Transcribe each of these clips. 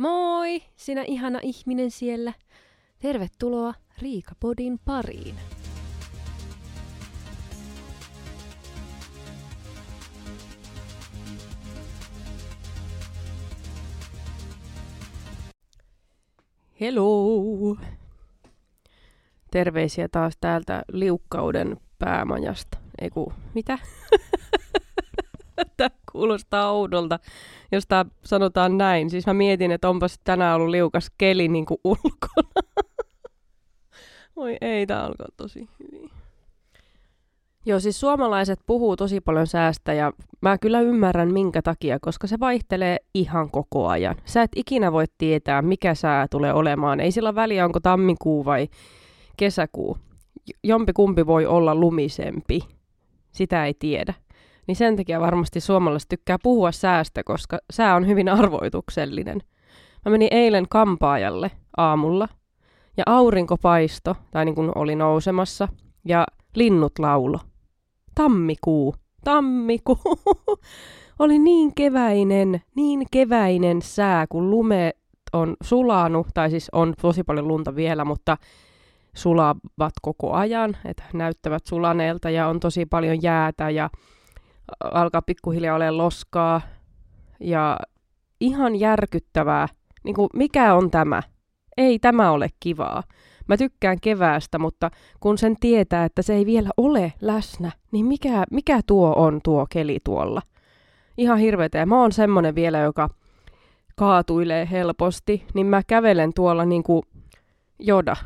Moi, sinä ihana ihminen siellä. Tervetuloa Riikapodin pariin. Hello! Terveisiä taas täältä Liukkauden päämajasta. Eiku, mitä? Kuulostaa oudolta, jos tämä sanotaan näin. Siis mä mietin, että onpas tänään ollut liukas keli niin kuin ulkona. Voi ei, tämä alkaa tosi hyvin. Joo, siis suomalaiset puhuu tosi paljon säästä ja mä kyllä ymmärrän minkä takia, koska se vaihtelee ihan koko ajan. Sä et ikinä voi tietää, mikä sää tulee olemaan. Ei sillä väliä, onko tammikuu vai kesäkuu. Jompi kumpi voi olla lumisempi. Sitä ei tiedä. Niin sen takia varmasti suomalaiset tykkää puhua säästä, koska sää on hyvin arvoituksellinen. Mä menin eilen kampaajalle aamulla ja aurinko paisto, tai niin kuin oli nousemassa, ja linnut laulo. Tammikuu, tammikuu. oli niin keväinen, niin keväinen sää, kun lume on sulanut, tai siis on tosi paljon lunta vielä, mutta sulavat koko ajan, että näyttävät sulaneelta ja on tosi paljon jäätä ja alkaa pikkuhiljaa olemaan loskaa ja ihan järkyttävää. Niin kuin, mikä on tämä? Ei tämä ole kivaa. Mä tykkään keväästä, mutta kun sen tietää, että se ei vielä ole läsnä, niin mikä, mikä tuo on tuo keli tuolla? Ihan hirveetä. Ja mä oon semmonen vielä, joka kaatuilee helposti, niin mä kävelen tuolla niin kuin joda.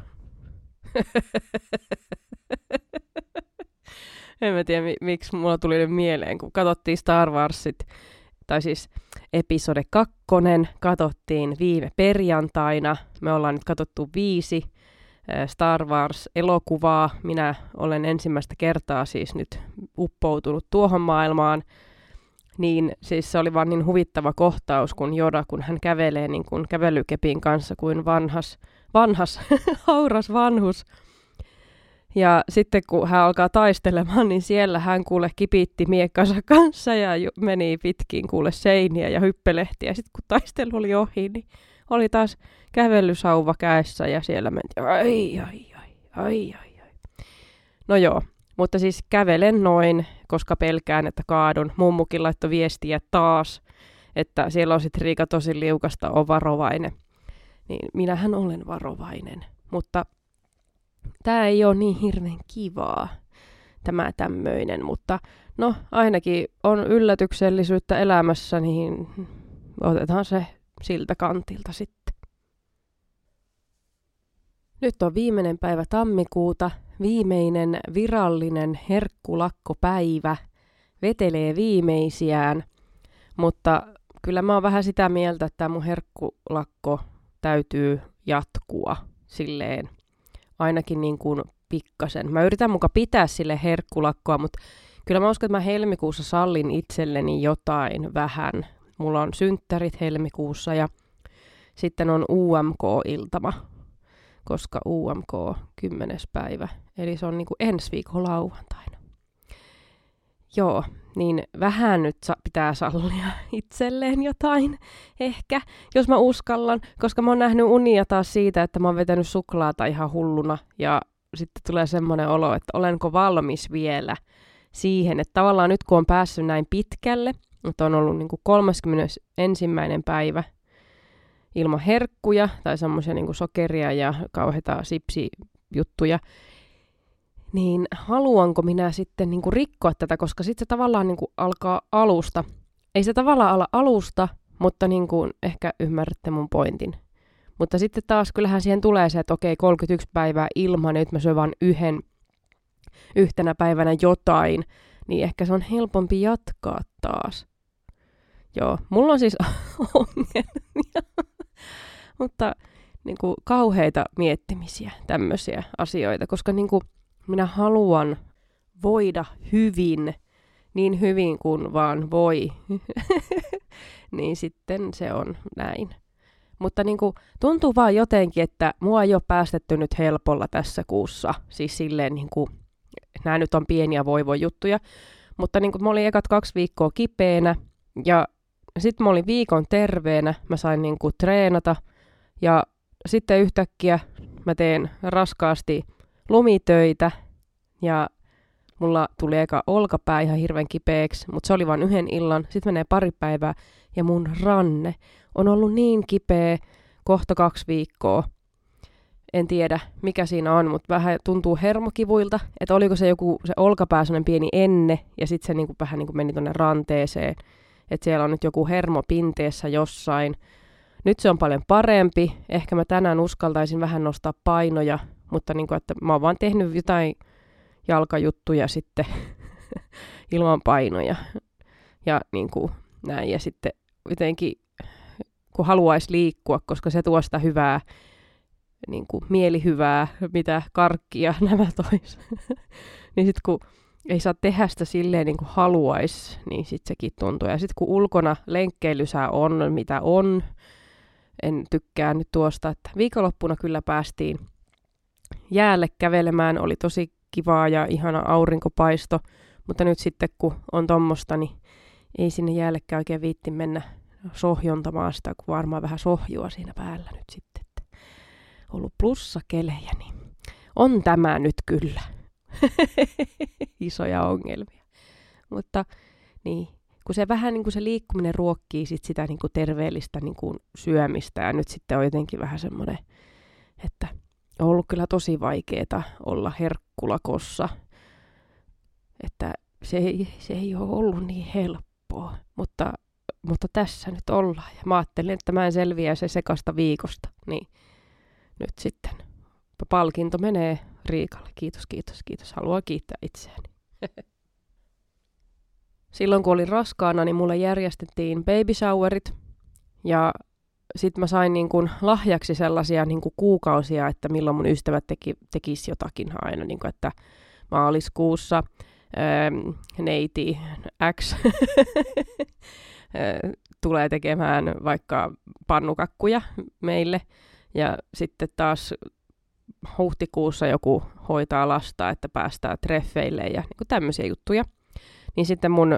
en mä tiedä, miksi mulla tuli nyt mieleen, kun katsottiin Star Warsit, tai siis episode kakkonen, katsottiin viime perjantaina. Me ollaan nyt katsottu viisi Star Wars-elokuvaa. Minä olen ensimmäistä kertaa siis nyt uppoutunut tuohon maailmaan. Niin siis se oli vaan niin huvittava kohtaus, kun Joda, kun hän kävelee niin kuin kävelykepin kanssa kuin vanhas, vanhas, hauras vanhus ja sitten kun hän alkaa taistelemaan, niin siellä hän kuule kipitti miekkansa kanssa ja meni pitkin kuule seiniä ja hyppelehtiä. Sitten kun taistelu oli ohi, niin oli taas kävelysauva käessä ja siellä mentiin ai, ai, ai, ai, ai, ai. No joo, mutta siis kävelen noin, koska pelkään, että kaadun. Mummukin laittoi viestiä taas, että siellä on sitten Riika tosi liukasta, on varovainen. Niin minähän olen varovainen, mutta tämä ei ole niin hirveän kivaa, tämä tämmöinen, mutta no ainakin on yllätyksellisyyttä elämässä, niin otetaan se siltä kantilta sitten. Nyt on viimeinen päivä tammikuuta, viimeinen virallinen herkkulakkopäivä, vetelee viimeisiään, mutta kyllä mä oon vähän sitä mieltä, että mun herkkulakko täytyy jatkua silleen ainakin niin kuin pikkasen. Mä yritän muka pitää sille herkkulakkoa, mutta kyllä mä uskon, että mä helmikuussa sallin itselleni jotain vähän. Mulla on synttärit helmikuussa ja sitten on UMK-iltama, koska UMK 10. päivä. Eli se on niin kuin ensi viikon lauantaina. Joo, niin vähän nyt sa- pitää sallia itselleen jotain, ehkä, jos mä uskallan, koska mä oon nähnyt unia taas siitä, että mä oon vetänyt suklaata ihan hulluna, ja sitten tulee semmoinen olo, että olenko valmis vielä siihen, että tavallaan nyt kun on päässyt näin pitkälle, että on ollut niin kuin 31. päivä ilman herkkuja tai semmoisia niin sokeria ja kauheita sipsijuttuja, niin haluanko minä sitten niin kuin rikkoa tätä, koska sitten se tavallaan niin kuin alkaa alusta. Ei se tavallaan ala alusta, mutta niin kuin ehkä ymmärrätte mun pointin. Mutta sitten taas kyllähän siihen tulee se, että okei, 31 päivää ilman, nyt mä syön vain yhden, yhtenä päivänä jotain, niin ehkä se on helpompi jatkaa taas. Joo, mulla on siis ongelmia, mutta niin kuin, kauheita miettimisiä, tämmöisiä asioita, koska niin kuin, minä haluan voida hyvin, niin hyvin kuin vaan voi, niin sitten se on näin. Mutta niin kuin, tuntuu vaan jotenkin, että mua ei ole päästetty nyt helpolla tässä kuussa. Siis silleen, niin kuin, nämä nyt on pieniä voivojuttuja. Mutta niin kuin, mä olin ekat kaksi viikkoa kipeänä ja sitten mä olin viikon terveenä, mä sain niinku treenata ja sitten yhtäkkiä mä teen raskaasti lumitöitä ja mulla tuli eka olkapää ihan hirveän kipeäksi, mutta se oli vain yhden illan. Sitten menee pari päivää ja mun ranne on ollut niin kipeä kohta kaksi viikkoa. En tiedä, mikä siinä on, mutta vähän tuntuu hermokivuilta, että oliko se joku se olkapää pieni enne ja sitten se niinku vähän niinku meni tuonne ranteeseen. Että siellä on nyt joku hermo pinteessä jossain. Nyt se on paljon parempi. Ehkä mä tänään uskaltaisin vähän nostaa painoja, mutta niinku, että mä oon vaan tehnyt jotain jalkajuttuja sitten ilman painoja. Ja niin kuin näin. Ja sitten jotenkin, kun haluaisi liikkua, koska se tuo sitä hyvää, niin kuin mielihyvää, mitä karkkia nämä tois. niin sitten kun ei saa tehdä sitä silleen niin kuin haluaisi, niin sitten sekin tuntuu. Ja sitten kun ulkona lenkkeilysää on, mitä on, en tykkää nyt tuosta, että viikonloppuna kyllä päästiin jäälle kävelemään, oli tosi kivaa ja ihana aurinkopaisto, mutta nyt sitten kun on tommosta, niin ei sinne jäällekään oikein viitti mennä sohjontamaan sitä, kun varmaan vähän sohjua siinä päällä nyt sitten. Että ollut plussakelejä, niin on tämä nyt kyllä. Isoja ongelmia. Mutta niin, kun se vähän niin kuin se liikkuminen ruokkii sit sitä niin kuin terveellistä niin kuin syömistä ja nyt sitten on jotenkin vähän semmoinen, että on ollut kyllä tosi vaikeaa olla herkkulakossa. Että se ei, se ei ole ollut niin helppoa, mutta, mutta tässä nyt ollaan. Ja mä ajattelin, että mä en selviä se sekasta viikosta, niin nyt sitten palkinto menee Riikalle. Kiitos, kiitos, kiitos. Haluan kiittää itseäni. Silloin kun olin raskaana, niin mulle järjestettiin baby showerit. Ja sitten mä sain niin kuin lahjaksi sellaisia niin kuin kuukausia, että milloin mun ystävät teki, tekis jotakin aina, niin kuin, että maaliskuussa ähm, neiti X tulee tekemään vaikka pannukakkuja meille, ja sitten taas huhtikuussa joku hoitaa lasta, että päästään treffeille ja niin kuin tämmöisiä juttuja. Niin sitten mun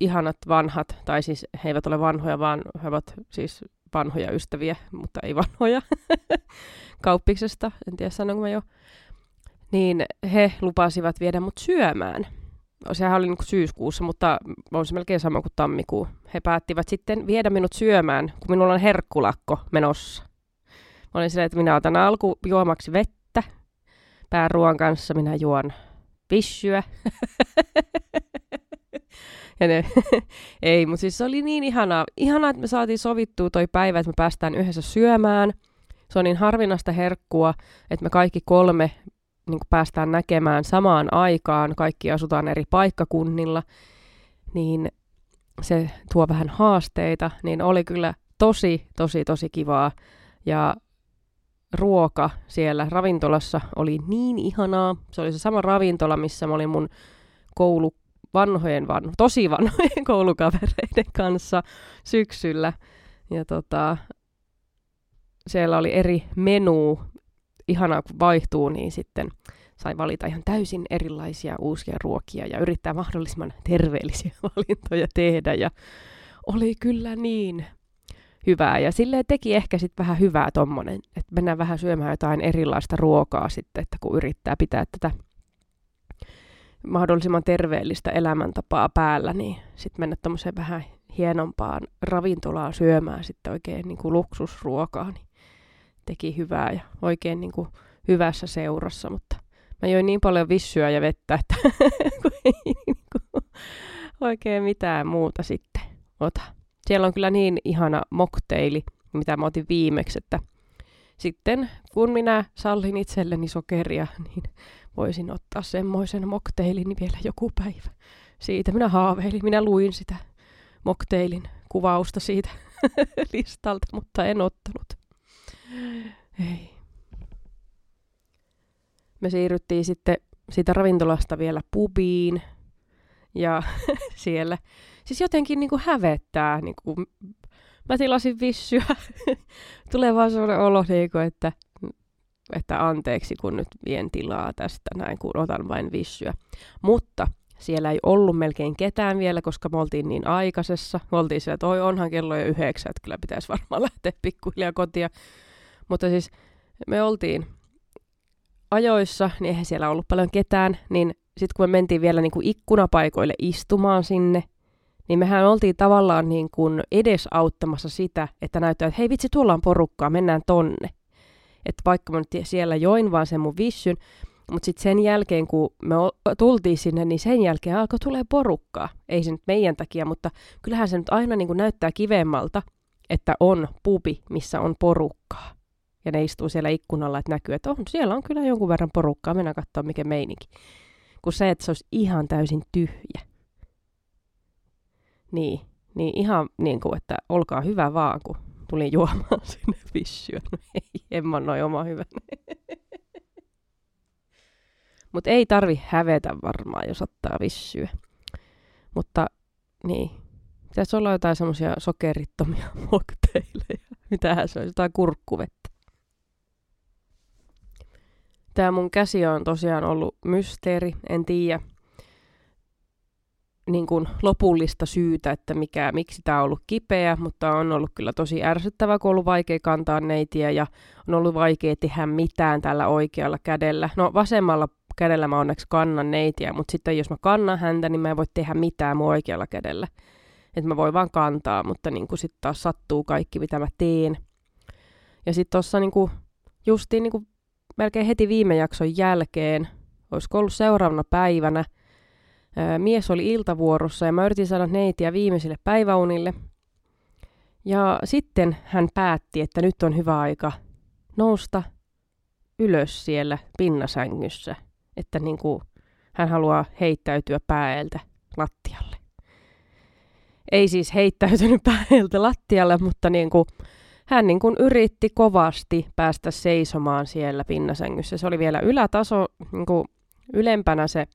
ihanat vanhat, tai siis he eivät ole vanhoja, vaan he ovat siis vanhoja ystäviä, mutta ei vanhoja, kauppiksesta, en tiedä sanonko mä jo, niin he lupasivat viedä mut syömään. Sehän oli niin syyskuussa, mutta on se melkein sama kuin tammikuu. He päättivät sitten viedä minut syömään, kun minulla on herkkulakko menossa. Mä olin silleen, että minä otan alku juomaksi vettä. Pääruoan kanssa minä juon vissyä. Ja ne, ei, mutta siis se oli niin ihanaa. Ihanaa, että me saatiin sovittua toi päivä, että me päästään yhdessä syömään. Se on niin harvinaista herkkua, että me kaikki kolme niin päästään näkemään samaan aikaan. Kaikki asutaan eri paikkakunnilla. Niin se tuo vähän haasteita. Niin oli kyllä tosi, tosi, tosi kivaa. Ja ruoka siellä ravintolassa oli niin ihanaa. Se oli se sama ravintola, missä mä olin mun koulu vanhojen, van, tosi vanhojen koulukavereiden kanssa syksyllä. Ja tota, siellä oli eri menu, ihanaa kun vaihtuu, niin sitten sai valita ihan täysin erilaisia uusia ruokia ja yrittää mahdollisimman terveellisiä valintoja tehdä. Ja oli kyllä niin hyvää. Ja sille teki ehkä sitten vähän hyvää tommonen, että mennään vähän syömään jotain erilaista ruokaa sitten, että kun yrittää pitää tätä mahdollisimman terveellistä elämäntapaa päällä, niin sitten mennä tämmöiseen vähän hienompaan ravintolaan syömään sitten oikein niin kuin luksusruokaa, niin teki hyvää ja oikein niin kuin hyvässä seurassa, mutta mä join niin paljon vissyä ja vettä, että ei niin kuin oikein mitään muuta sitten ota. Siellä on kyllä niin ihana mokteili, mitä mä otin viimeksi, että sitten kun minä sallin itselleni sokeria, niin voisin ottaa semmoisen mokteilin vielä joku päivä. Siitä minä haaveilin, minä luin sitä mokteilin kuvausta siitä listalta, mutta en ottanut. Ei. Me siirryttiin sitten siitä ravintolasta vielä pubiin ja siellä siis jotenkin niin kuin hävettää. Niin kuin, mä tilasin vissyä. Tulee vaan sellainen olo, niin kuin, että että anteeksi kun nyt vien tilaa tästä näin, kun otan vain vissyä. Mutta Siellä ei ollut melkein ketään vielä, koska me oltiin niin aikaisessa. Me oltiin siellä, että oi onhan kello jo yhdeksän, että kyllä pitäisi varmaan lähteä pikkuhiljaa kotia. Mutta siis me oltiin ajoissa, niin eihän siellä ollut paljon ketään, niin sitten kun me mentiin vielä niin kuin ikkunapaikoille istumaan sinne, niin mehän oltiin tavallaan niin kuin edesauttamassa sitä, että näyttää, että hei vitsi, tuolla on porukkaa, mennään tonne. Että vaikka mä nyt siellä join vaan sen mun vissyn, mutta sitten sen jälkeen, kun me tultiin sinne, niin sen jälkeen alkoi tulee porukkaa. Ei se nyt meidän takia, mutta kyllähän se nyt aina niin kuin näyttää kivemmalta, että on pubi, missä on porukkaa. Ja ne istuu siellä ikkunalla, että näkyy, että on, siellä on kyllä jonkun verran porukkaa, mennään katsoa mikä meininki. Kun se, että se olisi ihan täysin tyhjä. Niin, niin ihan niin kuin, että olkaa hyvä vaan, kun tulin juomaan sinne vissyä. Ei, en mä noin oma hyvä. Mutta ei tarvi hävetä varmaan, jos ottaa vissyä. Mutta niin, pitäisi olla jotain semmoisia sokerittomia mokteileja. Mitähän se on, jotain kurkkuvettä. Tämä mun käsi on tosiaan ollut mysteeri, en tiedä niin kuin lopullista syytä, että mikä, miksi tämä on ollut kipeä, mutta on ollut kyllä tosi ärsyttävä, kun on ollut vaikea kantaa neitiä ja on ollut vaikea tehdä mitään tällä oikealla kädellä. No vasemmalla kädellä mä onneksi kannan neitiä, mutta sitten jos mä kannan häntä, niin mä en voi tehdä mitään mun oikealla kädellä. Että mä voin vaan kantaa, mutta niin sitten taas sattuu kaikki, mitä mä teen. Ja sitten tuossa niin justiin niin melkein heti viime jakson jälkeen, olisiko ollut seuraavana päivänä, mies oli iltavuorossa ja mä yritin saada neitiä viimeisille päiväunille. Ja sitten hän päätti, että nyt on hyvä aika nousta ylös siellä pinnasängyssä, että niin kuin hän haluaa heittäytyä pääeltä lattialle. Ei siis heittäytynyt pääeltä lattialle, mutta niin kuin hän niin kuin yritti kovasti päästä seisomaan siellä pinnasängyssä. Se oli vielä ylätaso, niin kuin ylempänä se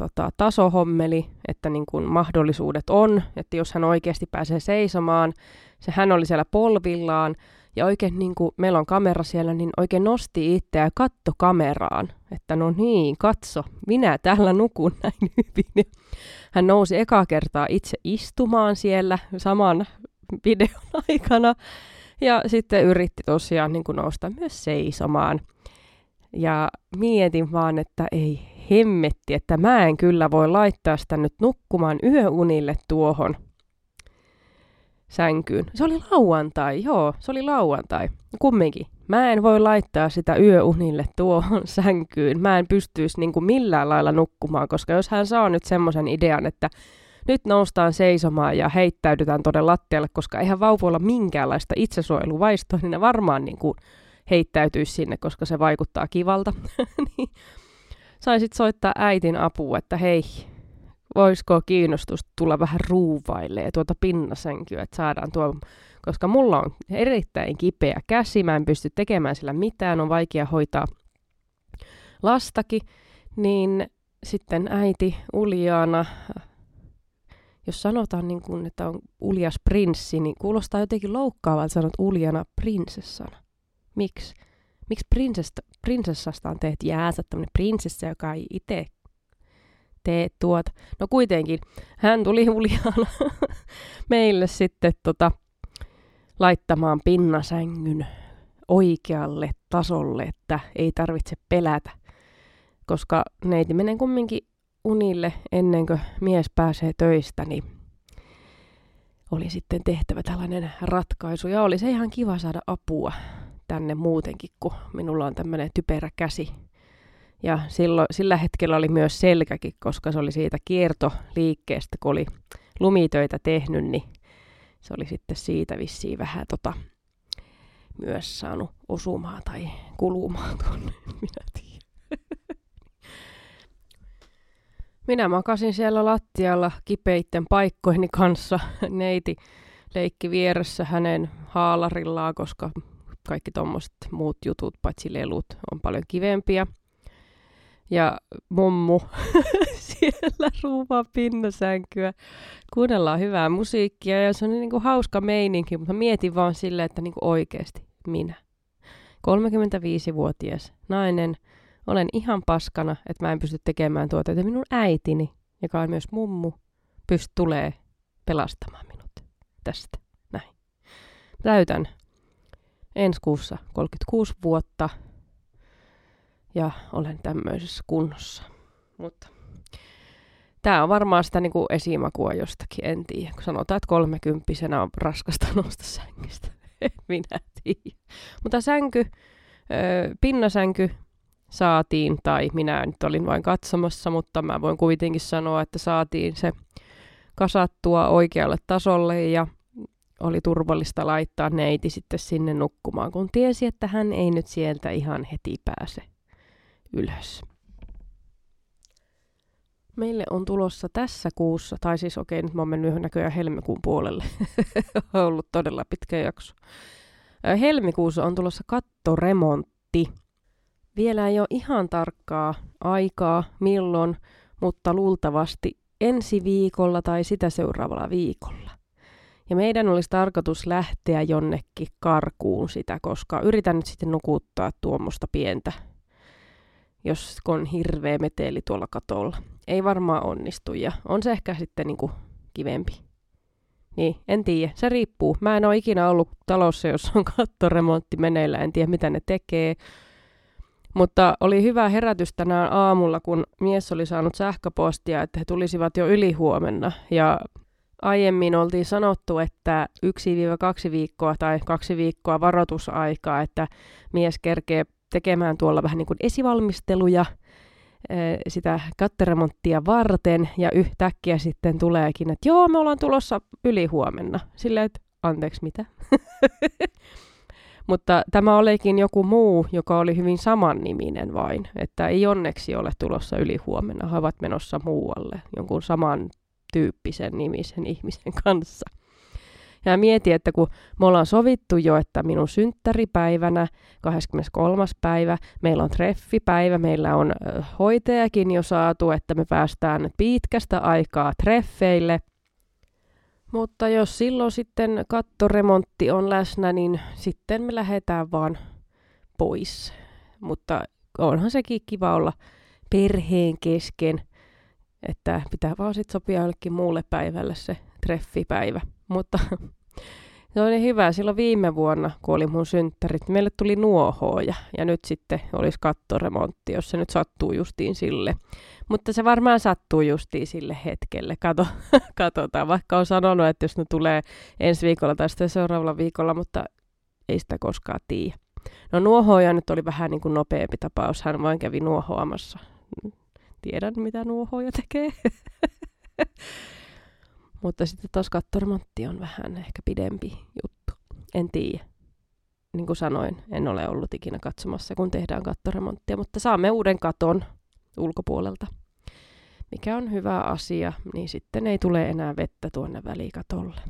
tota, tasohommeli, että niin kuin mahdollisuudet on, että jos hän oikeasti pääsee seisomaan, se hän oli siellä polvillaan ja oikein niin kuin meillä on kamera siellä, niin oikein nosti itseä ja katto kameraan, että no niin, katso, minä täällä nukun näin hyvin. Hän nousi eka kertaa itse istumaan siellä saman videon aikana. Ja sitten yritti tosiaan niin kuin nousta myös seisomaan. Ja mietin vaan, että ei hemmetti, että mä en kyllä voi laittaa sitä nyt nukkumaan yöunille tuohon sänkyyn. Se oli lauantai, joo, se oli lauantai. Kumminkin. Mä en voi laittaa sitä yöunille tuohon sänkyyn. Mä en pystyisi niin kuin millään lailla nukkumaan, koska jos hän saa nyt semmoisen idean, että nyt noustaan seisomaan ja heittäydytään todella lattialle, koska eihän vauvoilla minkäänlaista itsesuojeluvaistoa, niin ne varmaan niin kuin heittäytyisi sinne, koska se vaikuttaa kivalta. niin saisit soittaa äitin apua, että hei, voisiko kiinnostus tulla vähän ruuvailee tuota pinnasänkyä, että saadaan tuo, koska mulla on erittäin kipeä käsi, mä en pysty tekemään sillä mitään, on vaikea hoitaa lastakin, niin sitten äiti Uliana jos sanotaan, niin kuin, että on uljas prinssi, niin kuulostaa jotenkin loukkaavalta sanoa uljana prinsessana. Miksi? Miksi prinsesta, prinsessasta on teet jäänsä tämmöinen prinsessa, joka ei itse tee tuota? No kuitenkin, hän tuli uljana meille sitten tota, laittamaan pinnasängyn oikealle tasolle, että ei tarvitse pelätä, koska neiti menee kumminkin unille ennen kuin mies pääsee töistä, niin oli sitten tehtävä tällainen ratkaisu. Ja oli se ihan kiva saada apua tänne muutenkin, kun minulla on tämmöinen typerä käsi. Ja silloin, sillä hetkellä oli myös selkäkin, koska se oli siitä kiertoliikkeestä, kun oli lumitöitä tehnyt, niin se oli sitten siitä vissiin vähän tota, myös saanut osumaan tai kulumaan tuonne, minä tiedän. Minä makasin siellä lattialla kipeitten paikkoini kanssa. Neiti leikki vieressä hänen haalarillaan, koska kaikki tuommoiset muut jutut, paitsi lelut, on paljon kivempiä. Ja mummu siellä ruuvaa pinnasänkyä. Kuunnellaan hyvää musiikkia ja se on niin kuin hauska meininki, mutta mietin vaan silleen, että niin kuin oikeasti minä. 35-vuotias nainen olen ihan paskana, että mä en pysty tekemään tuota, että minun äitini, joka on myös mummu, pyst tulee pelastamaan minut tästä. Näin. Täytän ensi kuussa 36 vuotta ja olen tämmöisessä kunnossa. Mutta tämä on varmaan sitä niin kuin esimakua jostakin, en tiedä. Kun sanotaan, että kolmekymppisenä on raskasta nousta sängystä. Minä tiedä. Mutta sänky, pinnasänky saatiin, tai minä nyt olin vain katsomassa, mutta mä voin kuitenkin sanoa, että saatiin se kasattua oikealle tasolle ja oli turvallista laittaa neiti sitten sinne nukkumaan, kun tiesi, että hän ei nyt sieltä ihan heti pääse ylös. Meille on tulossa tässä kuussa, tai siis okei, okay, nyt mä oon mennyt näköjään helmikuun puolelle. on ollut todella pitkä jakso. Helmikuussa on tulossa kattoremontti. Vielä ei ole ihan tarkkaa aikaa, milloin, mutta luultavasti ensi viikolla tai sitä seuraavalla viikolla. Ja meidän olisi tarkoitus lähteä jonnekin karkuun sitä, koska yritän nyt sitten nukuttaa tuommoista pientä, jos on hirveä meteli tuolla katolla. Ei varmaan onnistu ja on se ehkä sitten niinku kivempi. Niin, en tiedä. Se riippuu. Mä en ole ikinä ollut talossa, jos on kattoremontti meneillä. En tiedä, mitä ne tekee. Mutta oli hyvä herätys tänään aamulla, kun mies oli saanut sähköpostia, että he tulisivat jo yli huomenna. Ja aiemmin oltiin sanottu, että 1-2 viikkoa tai kaksi viikkoa varoitusaikaa, että mies kerkee tekemään tuolla vähän niin kuin esivalmisteluja sitä kattoremonttia varten ja yhtäkkiä sitten tuleekin, että joo, me ollaan tulossa yli huomenna. Silleen, että anteeksi, mitä? Mutta tämä olikin joku muu, joka oli hyvin samanniminen vain, että ei onneksi ole tulossa yli huomenna, he ovat menossa muualle jonkun saman tyyppisen nimisen ihmisen kanssa. Ja mietin, että kun me ollaan sovittu jo, että minun synttäripäivänä, 23. päivä, meillä on treffipäivä, meillä on hoitajakin jo saatu, että me päästään pitkästä aikaa treffeille. Mutta jos silloin sitten kattoremontti on läsnä, niin sitten me lähdetään vaan pois. Mutta onhan sekin kiva olla perheen kesken, että pitää vaan sitten sopia jollekin muulle päivälle se treffipäivä. Mutta se oli hyvä. Silloin viime vuonna, kun oli mun synttärit, meille tuli nuohoja ja nyt sitten olisi kattoremontti, jos se nyt sattuu justiin sille. Mutta se varmaan sattuu justiin sille hetkelle. Kato, katsotaan, vaikka on sanonut, että jos ne tulee ensi viikolla tai sitten seuraavalla viikolla, mutta ei sitä koskaan tiedä. No nuohoja nyt oli vähän niin kuin nopeampi tapaus. Hän vain kävi nuohoamassa. Tiedän, mitä nuohoja tekee. Mutta sitten taas kattoremontti on vähän ehkä pidempi juttu. En tiedä. Niin kuin sanoin, en ole ollut ikinä katsomassa, kun tehdään kattoremonttia, mutta saamme uuden katon ulkopuolelta, mikä on hyvä asia, niin sitten ei tule enää vettä tuonne välikatolle.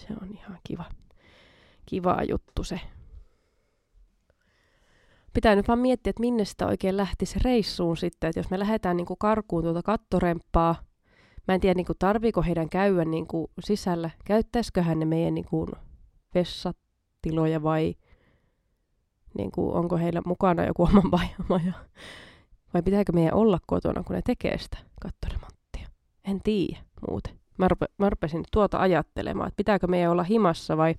Se on ihan kiva, kiva juttu se. Pitää nyt vaan miettiä, että minne sitä oikein lähtisi reissuun sitten, että jos me lähdetään niin kuin karkuun tuota kattorempaa, Mä en tiedä, niin kuin, tarviiko heidän käydä niin kuin, sisällä. Käyttäisiköhän ne meidän niin kuin, vessatiloja vai niin kuin, onko heillä mukana joku oman vajamaja? Vai pitääkö meidän olla kotona, kun ne tekee sitä kattoremonttia? En tiedä muuten. Mä, rupe, mä rupesin tuota ajattelemaan, että pitääkö meidän olla himassa vai,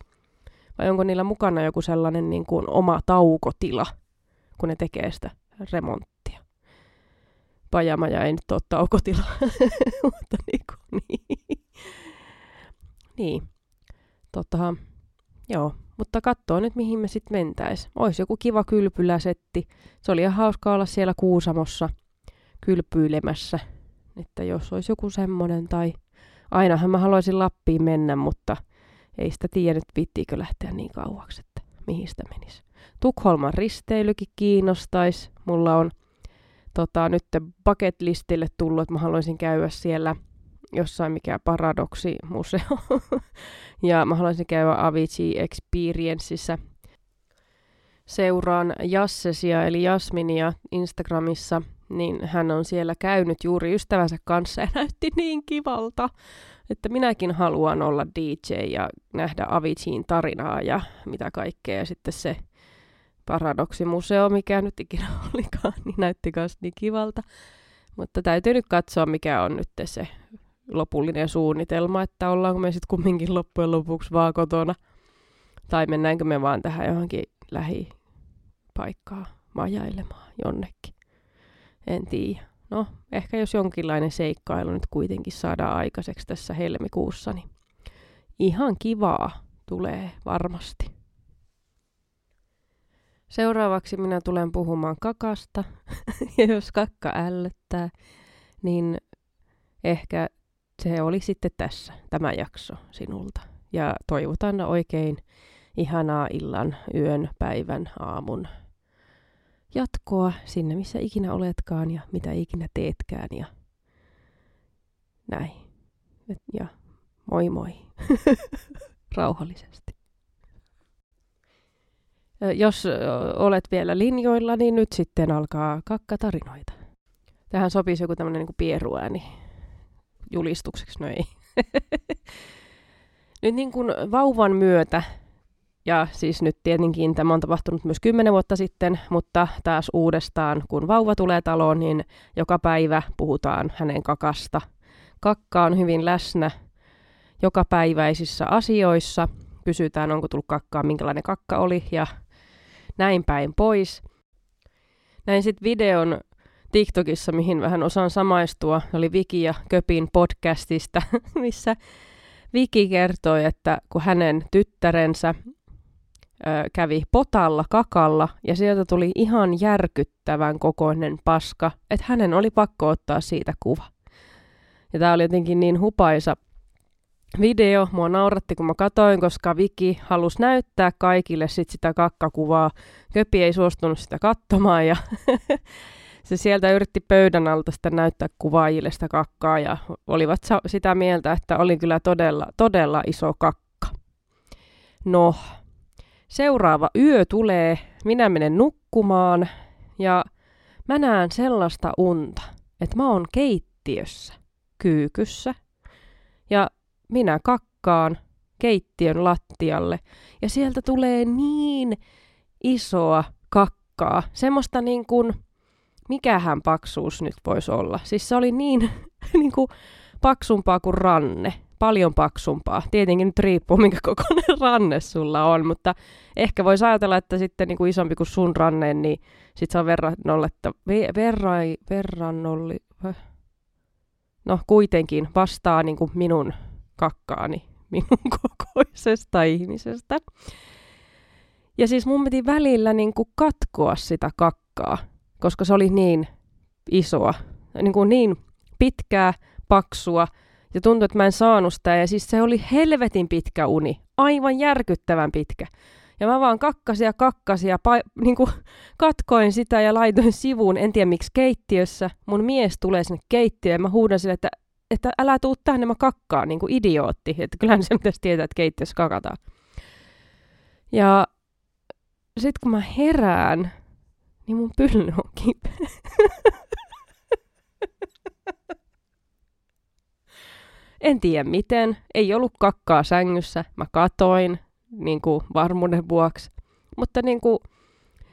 vai onko niillä mukana joku sellainen niin kuin, oma taukotila, kun ne tekee sitä remonttia pajamaja ei nyt ole taukotila. Mutta niin, kuin, niin. niin. Tota, joo, mutta katsoo nyt mihin me sitten mentäis. Olisi joku kiva kylpyläsetti. Se oli ihan hauska olla siellä Kuusamossa kylpyilemässä. Että jos olisi joku semmonen tai ainahan mä haluaisin Lappiin mennä, mutta ei sitä tiedä nyt viittiikö lähteä niin kauaksi, että mihin sitä menisi. Tukholman risteilykin kiinnostaisi. Mulla on tota, nyt bucket listille tullut, että mä haluaisin käydä siellä jossain mikä paradoksi-museo. ja mä haluaisin käydä Avicii Experienceissa. Seuraan Jassesia eli Jasminia Instagramissa, niin hän on siellä käynyt juuri ystävänsä kanssa ja näytti niin kivalta, että minäkin haluan olla DJ ja nähdä Aviciin tarinaa ja mitä kaikkea. Ja sitten se paradoksimuseo, mikä nyt ikinä olikaan, niin näytti myös niin kivalta. Mutta täytyy nyt katsoa, mikä on nyt se lopullinen suunnitelma, että ollaanko me sitten kumminkin loppujen lopuksi vaan kotona. Tai mennäänkö me vaan tähän johonkin lähipaikkaan majailemaan jonnekin. En tiedä. No, ehkä jos jonkinlainen seikkailu nyt kuitenkin saadaan aikaiseksi tässä helmikuussa, niin ihan kivaa tulee varmasti. Seuraavaksi minä tulen puhumaan kakasta. ja jos kakka ällöttää, niin ehkä se oli sitten tässä tämä jakso sinulta. Ja toivotan oikein ihanaa illan, yön, päivän, aamun jatkoa sinne, missä ikinä oletkaan ja mitä ikinä teetkään ja näin. Ja moi moi. Rauhallisesti. Jos olet vielä linjoilla, niin nyt sitten alkaa kakkatarinoita. Tähän sopisi joku tämmöinen niin pieruääni julistukseksi, no ei. nyt niin kuin vauvan myötä, ja siis nyt tietenkin tämä on tapahtunut myös kymmenen vuotta sitten, mutta taas uudestaan, kun vauva tulee taloon, niin joka päivä puhutaan hänen kakasta. Kakka on hyvin läsnä joka päiväisissä asioissa. Kysytään, onko tullut kakkaa, minkälainen kakka oli, ja näin päin pois. Näin sitten videon TikTokissa, mihin vähän osaan samaistua, oli Viki ja Köpin podcastista, missä Viki kertoi, että kun hänen tyttärensä ö, kävi potalla kakalla ja sieltä tuli ihan järkyttävän kokoinen paska, että hänen oli pakko ottaa siitä kuva. Ja tämä oli jotenkin niin hupaisa video. Mua nauratti, kun mä katoin, koska Viki halusi näyttää kaikille sit sitä kakkakuvaa. Köpi ei suostunut sitä katsomaan ja se sieltä yritti pöydän alta sitä näyttää kuvaajille sitä kakkaa ja olivat sitä mieltä, että oli kyllä todella, todella iso kakka. No, seuraava yö tulee, minä menen nukkumaan ja mä näen sellaista unta, että mä oon keittiössä, kyykyssä ja minä kakkaan keittiön lattialle ja sieltä tulee niin isoa kakkaa, semmoista niin kuin, mikähän paksuus nyt voisi olla. Siis se oli niin, niin kuin paksumpaa kuin ranne, paljon paksumpaa. Tietenkin nyt riippuu, minkä kokoinen ranne sulla on, mutta ehkä voisi ajatella, että sitten niin kuin isompi kuin sun ranne, niin sitten se on verrannolletta, verra, verrannolli, no kuitenkin vastaa niin kuin minun kakkaani minun kokoisesta ihmisestä. Ja siis mun piti välillä niin kuin katkoa sitä kakkaa, koska se oli niin isoa, niin, kuin niin pitkää, paksua, ja tuntui, että mä en saanut sitä. Ja siis se oli helvetin pitkä uni, aivan järkyttävän pitkä. Ja mä vaan kakkasin ja kakkasin ja pa- niin kuin katkoin sitä ja laitoin sivuun, en tiedä miksi keittiössä. Mun mies tulee sinne keittiöön ja mä huudan sille, että että älä tuu tänne, mä kakkaan, niin kuin idiootti. Että kyllähän se pitäisi tietää, että keittiössä kakataan. Ja sitten kun mä herään, niin mun pylly on kipeä. en tiedä miten. Ei ollut kakkaa sängyssä. Mä katoin niin kuin varmuuden vuoksi. Mutta niin kuin,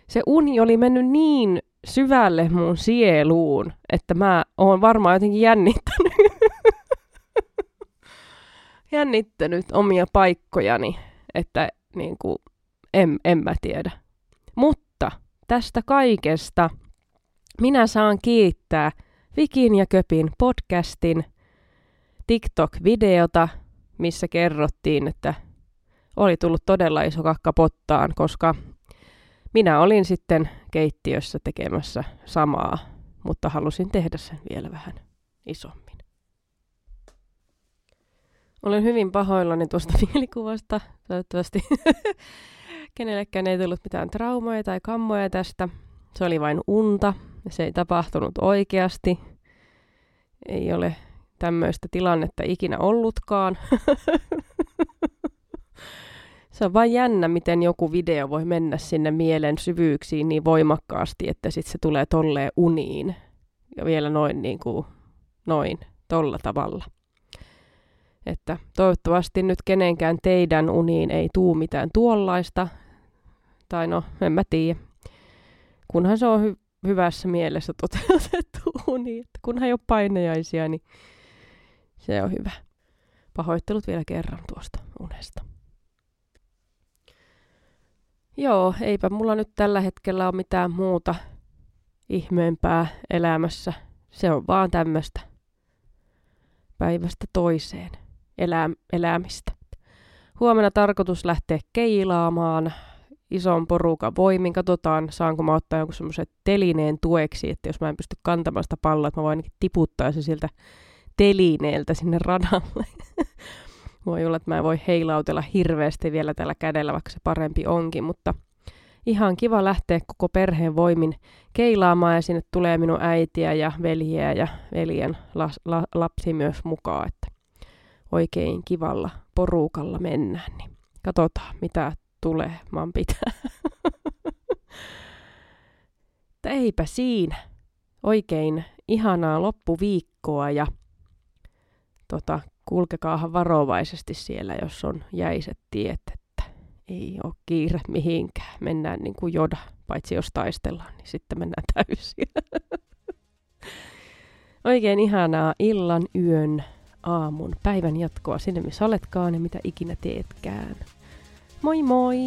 se uni oli mennyt niin syvälle mun sieluun, että mä oon varmaan jotenkin jännittänyt, jännittänyt omia paikkojani, että niin kuin, en, en mä tiedä. Mutta tästä kaikesta minä saan kiittää Vikin ja Köpin podcastin TikTok-videota, missä kerrottiin, että oli tullut todella iso kakka pottaan, koska minä olin sitten keittiössä tekemässä samaa, mutta halusin tehdä sen vielä vähän isommin. Olen hyvin pahoillani tuosta mielikuvasta. Toivottavasti kenellekään ei tullut mitään traumoja tai kammoja tästä. Se oli vain unta. Se ei tapahtunut oikeasti. Ei ole tämmöistä tilannetta ikinä ollutkaan. Se on vain jännä, miten joku video voi mennä sinne mielen syvyyksiin niin voimakkaasti, että sitten se tulee tolleen uniin. Ja vielä noin niin kuin, noin, tolla tavalla. Että toivottavasti nyt kenenkään teidän uniin ei tuu mitään tuollaista. Tai no, en mä tiedä. kunhan se on hy- hyvässä mielessä toteutettu uni, että kunhan ei ole painajaisia, niin se on hyvä. Pahoittelut vielä kerran tuosta unesta. Joo, eipä mulla nyt tällä hetkellä ole mitään muuta ihmeempää elämässä. Se on vaan tämmöistä päivästä toiseen elä- elämistä. Huomenna tarkoitus lähteä keilaamaan ison porukan voimin. Katsotaan, saanko mä ottaa jonkun semmoisen telineen tueksi, että jos mä en pysty kantamaan sitä palloa, että mä voin tiputtaa se siltä telineeltä sinne radalle. voi olla, että mä en voi heilautella hirveästi vielä tällä kädellä, vaikka se parempi onkin, mutta ihan kiva lähteä koko perheen voimin keilaamaan ja sinne tulee minun äitiä ja veljeä ja veljen la, la, lapsi myös mukaan, että oikein kivalla porukalla mennään, niin katsotaan mitä tulee, man pitää. eipä siinä. Oikein ihanaa loppuviikkoa ja tota, kulkekaahan varovaisesti siellä, jos on jäiset tiet, että ei ole kiire mihinkään. Mennään niin kuin joda, paitsi jos taistellaan, niin sitten mennään täysin. Oikein ihanaa illan, yön, aamun, päivän jatkoa sinne, missä oletkaan ja mitä ikinä teetkään. Moi moi!